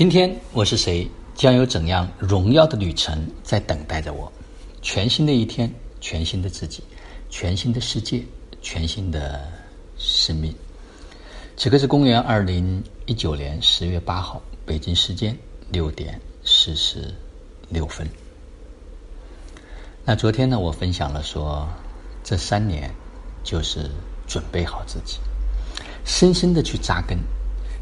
今天我是谁？将有怎样荣耀的旅程在等待着我？全新的一天，全新的自己，全新的世界，全新的生命。此刻是公元二零一九年十月八号，北京时间六点四十六分。那昨天呢，我分享了说，这三年就是准备好自己，深深的去扎根，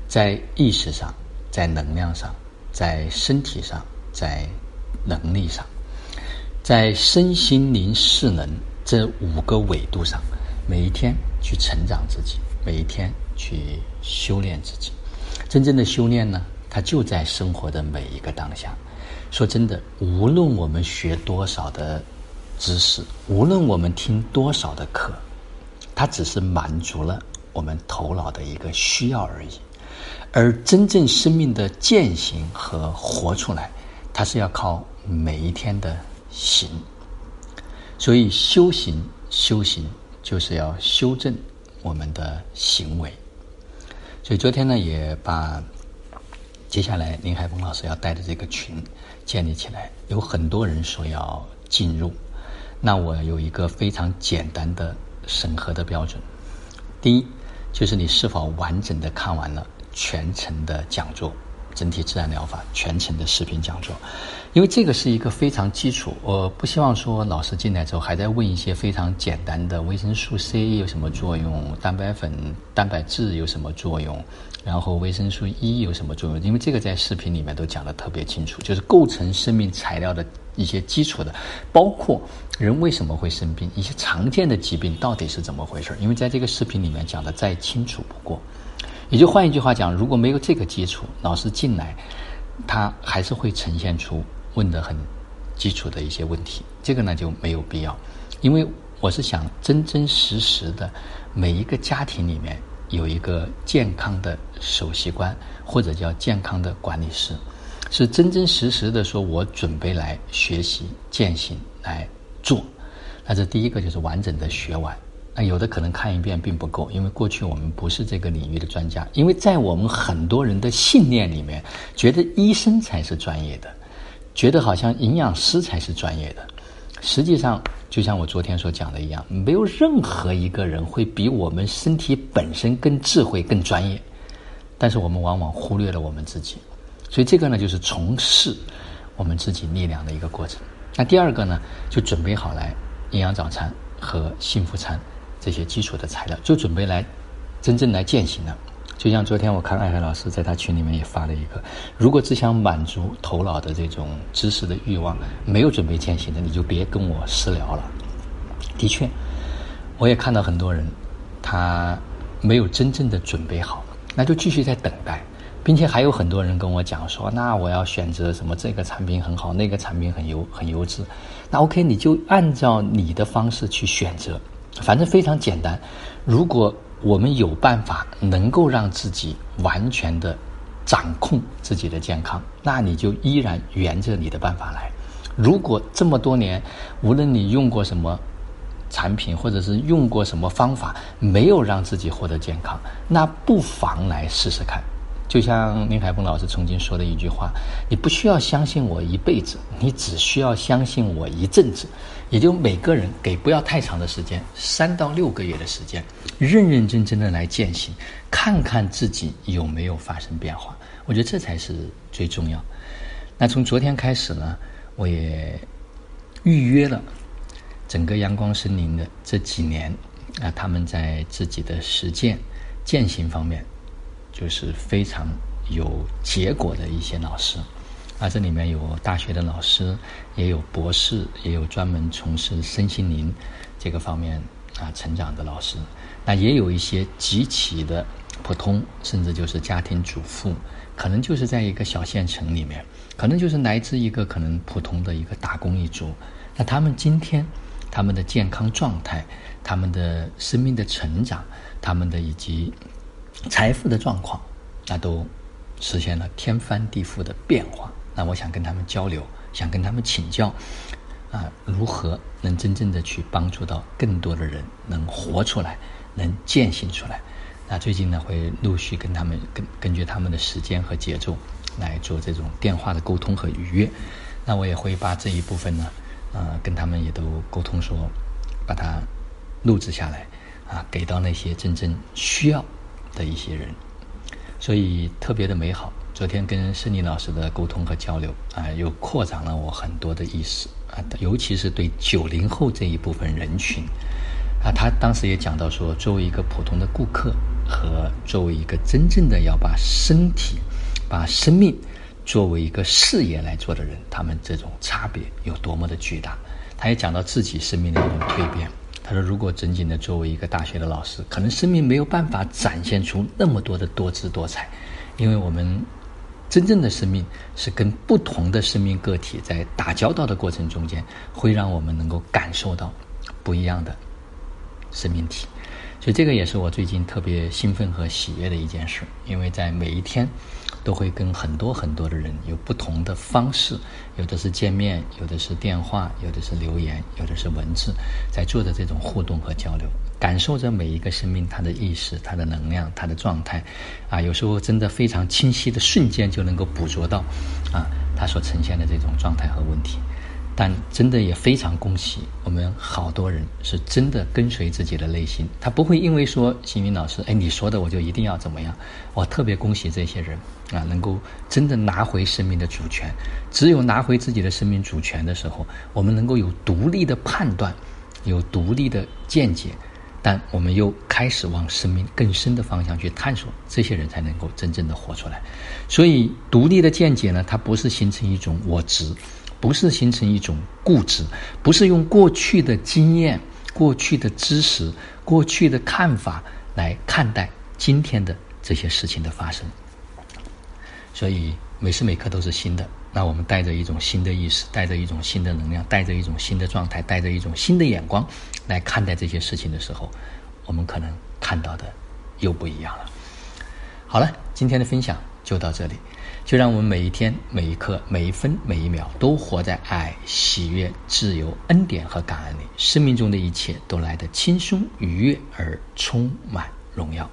在意识上。在能量上，在身体上，在能力上，在身心灵势能这五个维度上，每一天去成长自己，每一天去修炼自己。真正的修炼呢，它就在生活的每一个当下。说真的，无论我们学多少的知识，无论我们听多少的课，它只是满足了我们头脑的一个需要而已。而真正生命的践行和活出来，它是要靠每一天的行。所以修行，修行就是要修正我们的行为。所以昨天呢，也把接下来林海峰老师要带的这个群建立起来，有很多人说要进入，那我有一个非常简单的审核的标准：第一，就是你是否完整的看完了。全程的讲座，整体自然疗法全程的视频讲座，因为这个是一个非常基础。我不希望说老师进来之后还在问一些非常简单的维生素 C 有什么作用，蛋白粉、蛋白质有什么作用，然后维生素 E 有什么作用？因为这个在视频里面都讲的特别清楚，就是构成生命材料的一些基础的，包括人为什么会生病，一些常见的疾病到底是怎么回事？因为在这个视频里面讲的再清楚不过。也就换一句话讲，如果没有这个基础，老师进来，他还是会呈现出问的很基础的一些问题。这个呢就没有必要，因为我是想真真实实的每一个家庭里面有一个健康的首席官，或者叫健康的管理师，是真真实实的说，我准备来学习践行来做。那这第一个就是完整的学完。那有的可能看一遍并不够，因为过去我们不是这个领域的专家。因为在我们很多人的信念里面，觉得医生才是专业的，觉得好像营养师才是专业的。实际上，就像我昨天所讲的一样，没有任何一个人会比我们身体本身更智慧、更专业。但是我们往往忽略了我们自己，所以这个呢，就是从事我们自己力量的一个过程。那第二个呢，就准备好来营养早餐和幸福餐。这些基础的材料就准备来真正来践行了。就像昨天我看艾海老师在他群里面也发了一个：如果只想满足头脑的这种知识的欲望，没有准备践行的，你就别跟我私聊了。的确，我也看到很多人他没有真正的准备好，那就继续在等待，并且还有很多人跟我讲说：那我要选择什么？这个产品很好，那个产品很优很优质。那 OK，你就按照你的方式去选择。反正非常简单，如果我们有办法能够让自己完全的掌控自己的健康，那你就依然沿着你的办法来。如果这么多年，无论你用过什么产品，或者是用过什么方法，没有让自己获得健康，那不妨来试试看。就像林海峰老师曾经说的一句话：“你不需要相信我一辈子，你只需要相信我一阵子。”也就每个人给不要太长的时间，三到六个月的时间，认认真真的来践行，看看自己有没有发生变化。我觉得这才是最重要。那从昨天开始呢，我也预约了整个阳光森林的这几年啊，他们在自己的实践践行方面，就是非常有结果的一些老师。啊，这里面有大学的老师，也有博士，也有专门从事身心灵这个方面啊成长的老师。那也有一些极其的普通，甚至就是家庭主妇，可能就是在一个小县城里面，可能就是来自一个可能普通的一个打工一族。那他们今天他们的健康状态，他们的生命的成长，他们的以及财富的状况，那都实现了天翻地覆的变化。那我想跟他们交流，想跟他们请教，啊，如何能真正的去帮助到更多的人，能活出来，能践行出来，那最近呢，会陆续跟他们根根据他们的时间和节奏来做这种电话的沟通和预约。那我也会把这一部分呢，呃，跟他们也都沟通说，把它录制下来，啊，给到那些真正需要的一些人，所以特别的美好。昨天跟申林老师的沟通和交流啊，又扩展了我很多的意识啊，尤其是对九零后这一部分人群啊，他当时也讲到说，作为一个普通的顾客和作为一个真正的要把身体、把生命作为一个事业来做的人，他们这种差别有多么的巨大。他也讲到自己生命的一种蜕变。他说，如果仅仅的作为一个大学的老师，可能生命没有办法展现出那么多的多姿多彩，因为我们。真正的生命是跟不同的生命个体在打交道的过程中间，会让我们能够感受到不一样的生命体。所以这个也是我最近特别兴奋和喜悦的一件事，因为在每一天都会跟很多很多的人有不同的方式，有的是见面，有的是电话，有的是留言，有的是文字，在做的这种互动和交流。感受着每一个生命，它的意识、它的能量、它的状态，啊，有时候真的非常清晰的瞬间就能够捕捉到，啊，它所呈现的这种状态和问题。但真的也非常恭喜我们好多人是真的跟随自己的内心，他不会因为说星云老师，哎，你说的我就一定要怎么样。我特别恭喜这些人啊，能够真的拿回生命的主权。只有拿回自己的生命主权的时候，我们能够有独立的判断，有独立的见解。但我们又开始往生命更深的方向去探索，这些人才能够真正的活出来。所以，独立的见解呢，它不是形成一种我执，不是形成一种固执，不是用过去的经验、过去的知识、过去的看法来看待今天的这些事情的发生。所以，每时每刻都是新的。那我们带着一种新的意识，带着一种新的能量，带着一种新的状态，带着一种新的眼光来看待这些事情的时候，我们可能看到的又不一样了。好了，今天的分享就到这里，就让我们每一天、每一刻、每一分、每一秒都活在爱、喜悦、自由、恩典和感恩里，生命中的一切都来得轻松、愉悦而充满荣耀。